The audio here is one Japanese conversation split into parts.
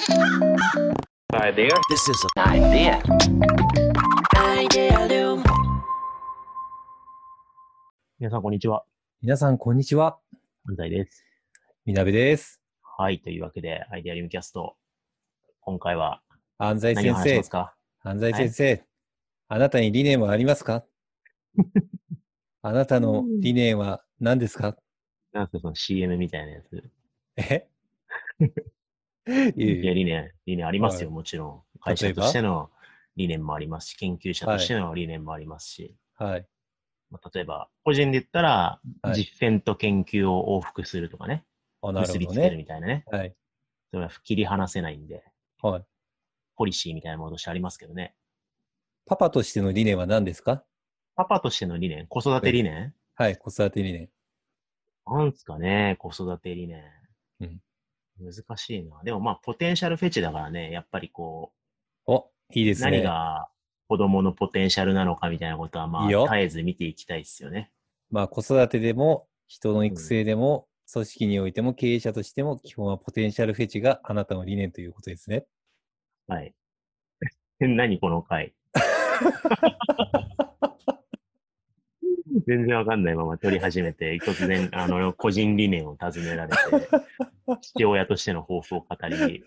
Idea. This is an idea. Idealum. 皆さん、こんにちは。皆さん、こんにちは。安西です。みなべです。はい。というわけで、アイデアリウムキャスト。今回は安西先生何を話します、か？安西先生、あなたに理念はありますか？あなたの理念は何ですか？なんすか、その CM みたいなやつ。え？いや理念、理念ありますよ、はいもちろん。会社としての理念もありますし、研究者としての理念もありますし、はい。まあ、例えば、個人で言ったら、はい実践と研究を往復するとかね、あ、なる結びつける。みたいなね。はい。それは切り離せないんで、はい。ポリシーみたいなものとしてありますけどね。パパとしての理念は何ですか？パパとしての理念、子育て理念、はい、子育て理念。なんすかね、子育て理念。うん難しいな。でもまあ、ポテンシャルフェチだからね、やっぱりこお、いいでう、すね。何が子供のポテンシャルなのかみたいなことは、まあ、いいよ絶えず見ていきたいですよね。まあ、子育てでも、人の育成でも、組織においても、経営者としても、基本はポテンシャルフェチがあなたの理念ということですね。はい。何この回。全然わかんないまま撮り始めて、突然、あの、個人理念を尋ねられて、父親としての抱負を語り、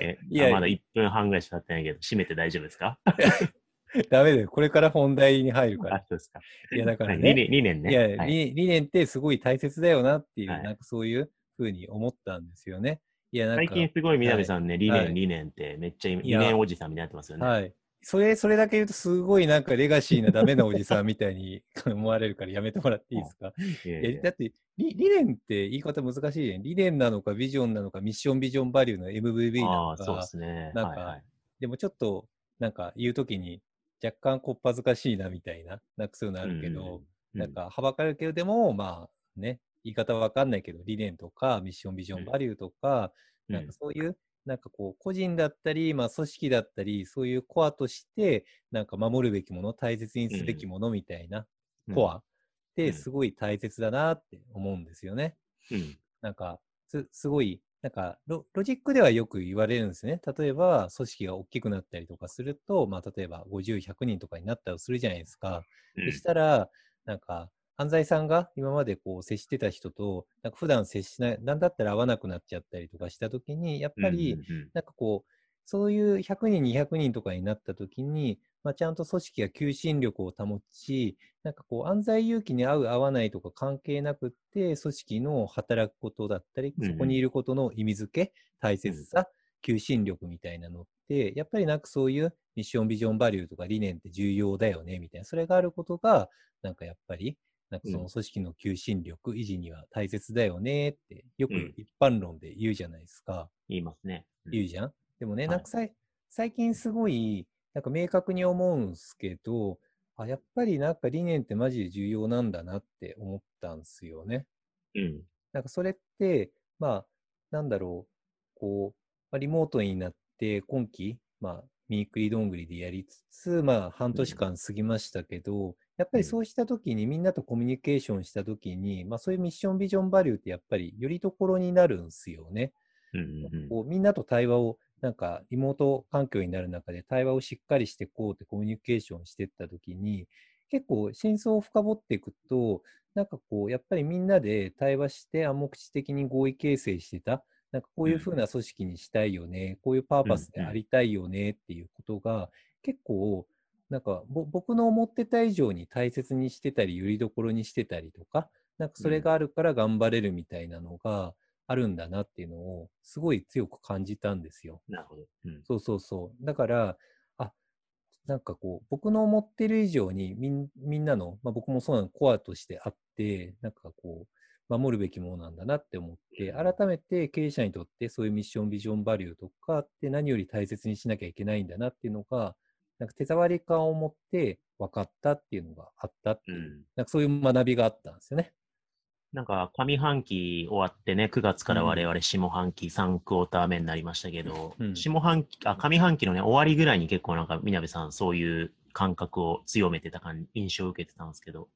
えいやあまだ1分半ぐらいしか経ってないけど、閉めて大丈夫ですか？ダメだよ。これから本題に入るかあ、ら。そうですか。いやだからね理念、理念ね。いや、はい理理念ってすごい大切だよなっていう、はいなんかそういうふうに思ったんですよね。いや、なんか、最近すごい南さんね、理念、はい理念ってめっちゃ理念おじさんになってますよね。はい。それ、それだけ言うと、すごいなんかレガシーなダメなおじさんみたいに 思われるからやめてもらっていいですか？いやいや。だって理、理念って言い方難しいね。理念なのか、ビジョンなのか、ミッション、ビジョン、バリューの MVV なのかそうで、すね。なんかはい。はいでもちょっと、なんか言うときに若干こっぱずかしいなみたいな、なんかそういうのあるけど、うんなんか、はばかるけど、でも、まあね、言い方わかんないけど、理念とか、ミッション、ビジョン、うん。バリューとか、うんなん。かそういう、なんかこう、個人だったり、まあ、組織だったり、そういうコアとして、なんか守るべきもの、大切にすべきものみたいな、うんコアっうんてすごい大切だなって思うんですよね。うんなんか、すすごい、なんかロ、ロジックではよく言われるんですね。例えば、組織が大きくなったりとかすると、まあ、例えば50、100人とかになったりするじゃないですか。うんでしたら、なんか、犯罪さんが今までこう接してた人と、なんか普段接しない、なんだったら会わなくなっちゃったりとかしたときに、やっぱり、なんかこう、そういう100人、200人とかになったときに、まあ、ちゃんと組織が求心力を保ち、なんかこう、安西勇気に合う、合わないとか関係なくって、組織の働くことだったり、そこにいることの意味付け、大切さ、求心力みたいなのって、やっぱりなんかそういうミッション、ビジョン、バリューとか理念って重要だよね、みたいな。それがあることが、なんかやっぱり、なんかその組織の求心力維持には大切だよねって、よくうん一般論で言うじゃないですか。言いますね。うん言うじゃん？でもね、はいなんかさい最近すごい、なんか明確に思うんすけど、あ、やっぱりなんか理念ってマジで重要なんだなって思ったんですよね。うん。なんかそれって、まあ、なんだろう、こう、まあ、リモートになって今期、まあ、ミークリどんぐりでやりつつ、まあ、半年間過ぎましたけど、やっぱりそうしたときに、みんなとコミュニケーションしたときに、まあ、そういうミッション、ビジョン、バリューってやっぱりよりどころになるんですよね。うんうんうん。こうみんなと対話を、なんかリモート環境になる中で対話をしっかりしていこうってコミュニケーションしていったときに、結構真相を深掘っていくと、なんかこう、やっぱりみんなで対話して暗黙知的に合意形成してた、なんかこういうふうな組織にしたいよね、こういうパーパスでありたいよねっていうことが、結構、なんかぼ僕の思ってた以上に大切にしてたり、よりどころにしてたりとか、なんかそれがあるから頑張れるみたいなのがあるんだなっていうのを、すごい強く感じたんですよ。なるほど。うんそうそうそう。だから、あ、なんかこう、僕の思ってる以上にみんみんなの、まあ、僕もそうなのコアとしてあって、なんかこう、守るべきものなんだなって思って、改めて経営者にとってそういうミッション、ビジョン、バリューとかって何より大切にしなきゃいけないんだなっていうのが、なんか手触り感を持って分かったっていうのがあったっていう、うん。なんかそういう学びがあったんですよね。なんか上半期終わってね、9月から我々下半期3クォーター目になりましたけど、うん。下半期、あ、上半期のね、終わりぐらいに結構なんか、みなべさん、そういう感覚を強めてた感印象を受けてたんですけど、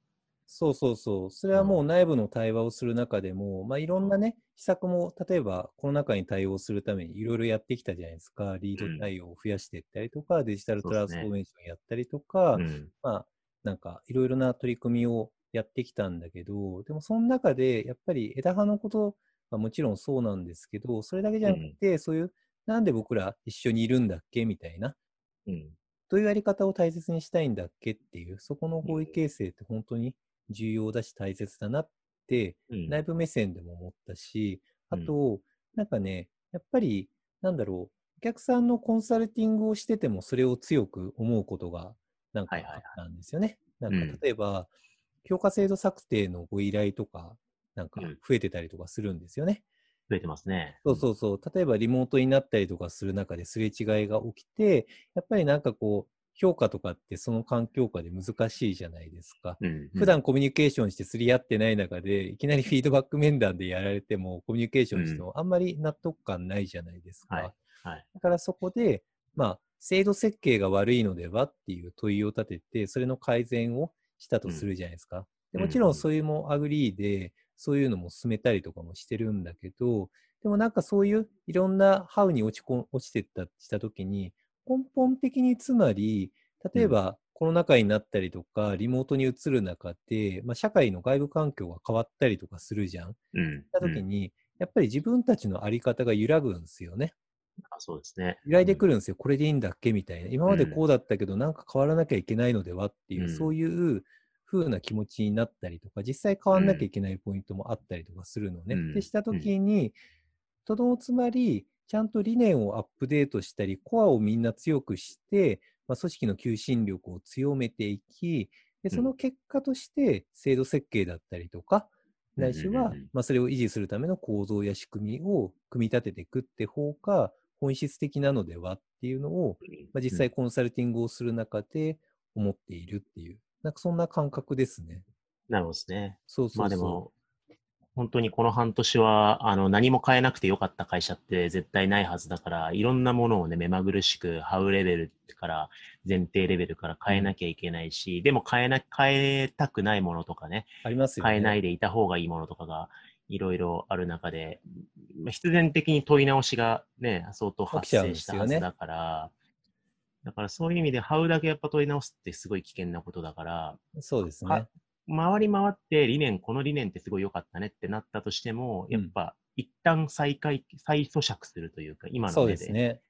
そうそうそう。それはもう内部の対話をする中でも、まあ、いろんなね、施策も、例えばコロナ禍に対応するためにいろいろやってきたじゃないですか。リード対応を増やしていったりとか、デジタルトランスフォーメーションやったりとか、うん。まあ、なんかいろいろな取り組みをやってきたんだけど、でもその中でやっぱり枝葉のことはもちろんそうなんですけど、それだけじゃなくて、そういう、なんで僕ら一緒にいるんだっけ？みたいな、うん。どういうやり方を大切にしたいんだっけ？っていう、そこの合意形成って本当に重要だし大切だなって、うん。内部目線でも思ったし、あうんと、なんかね、やっぱり、なんだろう、お客さんのコンサルティングをしててもそれを強く思うことがなんかあっはいはいはいたんですよね。なうんんか例えば、評価制度策定のご依頼とか、なんかうん増えてたりとかするんですよね。増えてますね。そうそうそう。例えばリモートになったりとかする中ですれ違いが起きて、やっぱりなんかこう、評価とかってその環境下で難しいじゃないですか。うん。うん。普段コミュニケーションしてすり合ってない中で、いきなりフィードバック面談でやられても、コミュニケーションしてもあんまり納得感ないじゃないですか。はいはい。だからそこで、まあ、制度設計が悪いのではっていう問いを立てて、それの改善をしたとするじゃないですか。でうんもちろんそういうも agree で、そういうのも進めたりとかもしてるんだけど、でもなんかそういういろんな how に落ちこ落ちてったしたときに、根本的につまり、例えばコロナ禍になったりとか、リモートに移る中で、まあ、社会の外部環境が変わったりとかするじゃん。うん。したときに、やっぱり自分たちのあり方が揺らぐんですよね。あそうですね。揺らいでくる。るんですよ、これでいいんだっけ？みたいな。今までこうだったけど、なんか変わらなきゃいけないのではっていう、うんそういう風な気持ちになったりとか、実際変わらなきゃいけないポイントもあったりとかするのね。うんでしたときに、とどのつまり、ちゃんと理念をアップデートしたり、コアをみんな強くして、まあ、組織の求心力を強めていき、でその結果として制度設計だったりとか、ないしはまあ、それを維持するための構造や仕組みを組み立てていくって方が本質的なのではっていうのを、まあ、実際コンサルティングをする中で思っているっていう、なんかそんな感覚ですね。なるほどですね。そうそうそう。まあでも、本当にこの半年は、あの、何も変えなくてよかった会社って絶対ないはずだから、いろんなものをね、目まぐるしく、ハウレベルから、前提レベルから変えなきゃいけないし、でも変えな、変えたくないものとかね、ありますよね。変えないでいた方がいいものとかが、いろいろある中で、まあ必然的に問い直しがね、相当発生したはずだから、だからそういう意味で、ハウだけやっぱ問い直すってすごい危険なことだから、そうですねあ。回り回って理念、この理念ってすごい良かったねってなったとしても、やっぱ一旦再開、再咀嚼するというか、今の目で、ですね。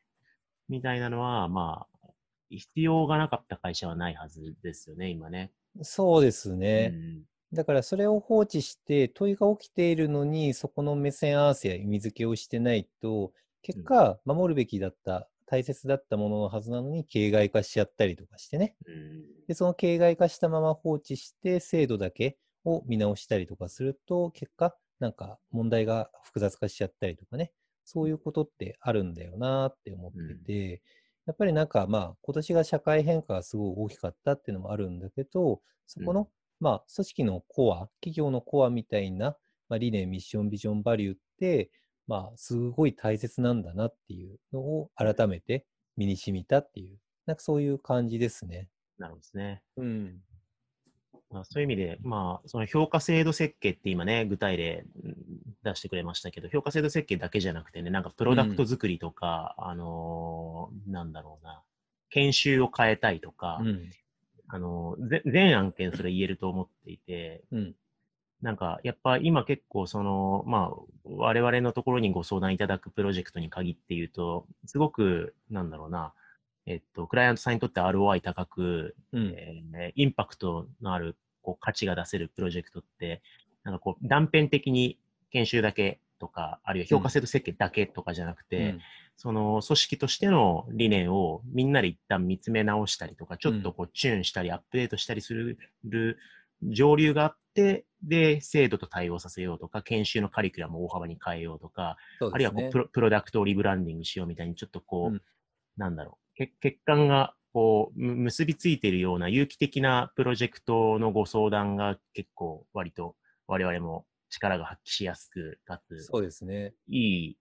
みたいなのは、まあ、必要がなかった会社はないはずですよね、今ね。そうですね。うんだからそれを放置して問いが起きているのにそこの目線合わせや意味付けをしてないと結果守るべきだった大切だったもののはずなのに形骸化しちゃったりとかしてね。うん。でその形骸化したまま放置して制度だけを見直したりとかすると結果なんか問題が複雑化しちゃったりとかね。そういうことってあるんだよなって思ってて、やっぱりなんかまあ今年が社会変化がすごい大きかったっていうのもあるんだけどそこの、まあ組織のコア企業のコアみたいな、まあ、理念ミッションビジョンバリューってまあすごい大切なんだなっていうのを改めて身に染みたっていうなんかそういう感じですね。なるほどですね。うん。まあ、そういう意味で、まあ、その評価制度設計って今ね、具体例うん出してくれましたけど、評価制度設計だけじゃなくてね、なんかプロダクト作りとか、あのーなんだろうな、研修を変えたいとか、うん。あのーぜ全案件それ言えると思っていて、うん。なんか、やっぱ今結構その、まあ、我々のところにご相談いただくプロジェクトに限って言うと、すごく、なんだろうな、えっと、クライアントさんにとって ROI 高く、うん。えーインパクトのあるこう価値が出せるプロジェクトって、なんかこう断片的に研修だけとか、あるいは評価制度設計だけとかじゃなくて、その組織としての理念をみんなで一旦見つめ直したりとか、ちょっとこうチューンしたりアップデートしたりする上流があって、で、制度と対応させようとか、研修のカリキュラムを大幅に変えようとか、ねあるいはこうプ。ロプロダクトをリブランディングしようみたいに、ちょっとこう、うんなんだろう、け血管がこうむ結びついているような有機的なプロジェクトのご相談が結構割と我々も力が発揮しやすく、かつそうですね。いい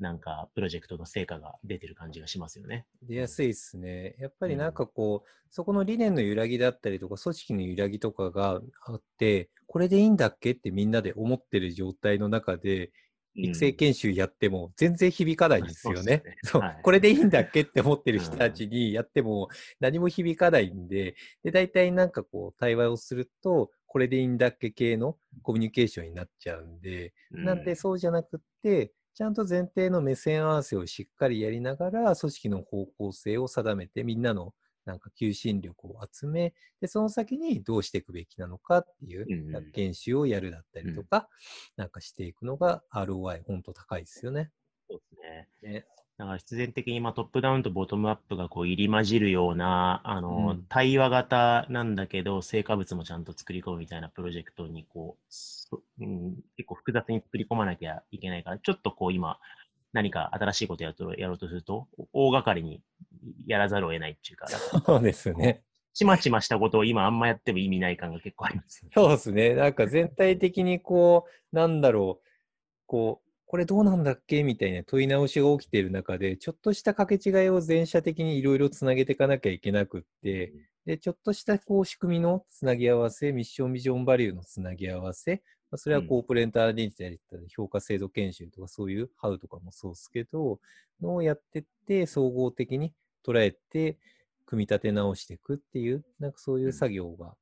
なんかプロジェクトの成果が出てる感じがしますよね。出やすいですね。やっぱりなんかこう、そこの理念の揺らぎだったりとか、組織の揺らぎとかがあって、これでいいんだっけってみんなで思ってる状態の中で、育成研修やっても全然響かないんですよね。そう、これでいいんだっけって思ってる人たちにやっても何も響かないんで、で、大体なんかこう対話をすると、これでいいんだっけ系のコミュニケーションになっちゃうんで、なんでそうじゃなくって、ちゃんと前提の目線合わせをしっかりやりながら、組織の方向性を定めて、みんなのなんか求心力を集め、で、その先にどうしていくべきなのかっていう、うん、研修をやるだったりとか、うん、なんかしていくのが ROI、本当高いですよね。そうですね。ねだから必然的にまあトップダウンとボトムアップがこう入り混じるような、あの、うん、対話型なんだけど、成果物もちゃんと作り込むみたいなプロジェクトにこう、うん、結構複雑に作り込まなきゃいけないから、ちょっとこう今、何か新しいことやとやろうとすると、大掛かりにやらざるを得ないっていうか。そうですね。ちまちましたことを今あんまやっても意味ない感が結構あります、ね、そうですね。なんか全体的にこう、なんだろう、こう、これどうなんだっけ？みたいな問い直しが起きている中で、ちょっとした掛け違いを全社的にいろいろつなげていかなきゃいけなくって、で、ちょっとしたこう仕組みのつなぎ合わせ、ミッションビジョンバリューのつなぎ合わせ、まあ、それはコープレントアイデンティティ評価制度研修とかそういうハウとかもそうですけど、のをやってって、総合的に捉えて、組み立て直していくっていう、なんかそういう作業が、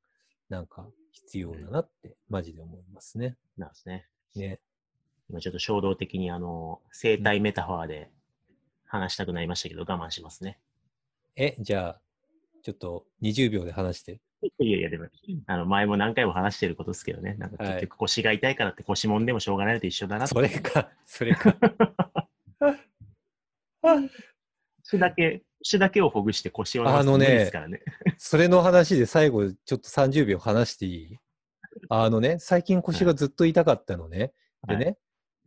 なんか必要だなって、マジで思いますね。なんですね。ね。今ちょっと衝動的にあの、生体メタファーで話したくなりましたけど、我慢しますね。え、じゃあ、ちょっと20秒で話して。いやいや、でも、あの、前も何回も話してることですけどね。なんか結局腰が痛いからって腰もんでもしょうがないのと一緒だなそれか、それか。腰だけ、腰だけをほぐして腰を治すのですからね。ね それの話で最後、ちょっと30秒話していい？あのね、最近腰がずっと痛かったのね。はい、でね、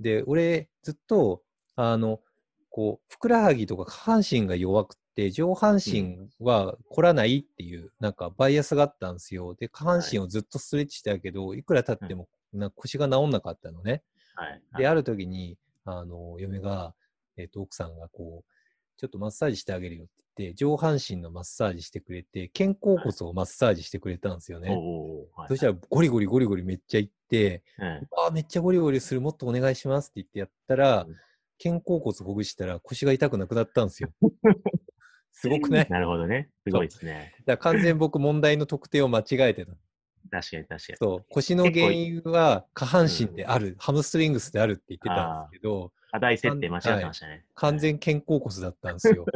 で、俺、ずっと、あの、こう、ふくらはぎとか下半身が弱くて、上半身は凝らないっていう、なんかバイアスがあったんですよ。で、下半身をずっとストレッチしてたけど、いくら経ってもな腰が治んなかったのね。はい、で、ある時に、あの、嫁が、えっ、ー、と、奥さんがこう、ちょっとマッサージしてあげるよって言って、上半身のマッサージしてくれて、肩甲骨をマッサージしてくれたんですよね。はい、そしたら、ゴリゴリゴリゴリめっちゃいって、はい、あめっちゃゴリゴリする、もっとお願いしますって言ってやったら、うん、肩甲骨ほぐしたら腰が痛くなくなったんですよ。すごくね。なるほどね。すごいですね。だから完全僕問題の特定を間違えてた。確かに確かに。そう。腰の原因は下半身である、うん、ハムストリングスであるって言ってたんですけど、課題設定間違ってましたね。はい、完全肩甲骨だったんですよ。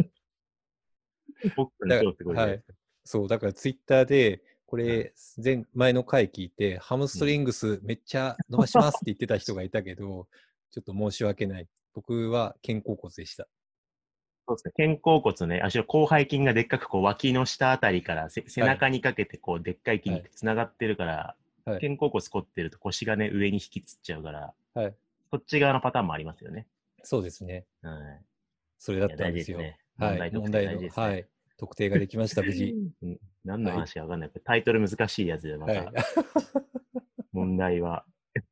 はい。そう、だからツイッターで、これ、前、前の回聞いて、ハムストリングスめっちゃ伸ばしますって言ってた人がいたけど、ちょっと申し訳ない。僕は肩甲骨でした。そうですね。肩甲骨ね、足の広背筋がでっかくこう脇の下あたりから背中にかけてこうでっかい筋肉つながってるから、はい、肩甲骨凝ってると腰がね、上に引きつっちゃうから、はい、そっち側のパターンもありますよね。そうですね。はい。それだったんですよ。ね、はい。問題の、はい。特定ができました、無事。うん、何の話かわかんない、はい、タイトル難しいやつで、また。はい、問題は、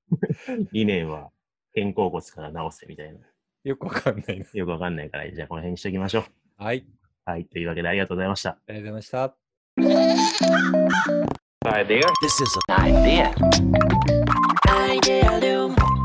理念は肩甲骨から直せみたいな。よくわかんないな。よくわかんないから、じゃあこの辺にしときましょう。はい。はい。というわけでありがとうございました。ありがとうございました。Idea. This is an idea. Idea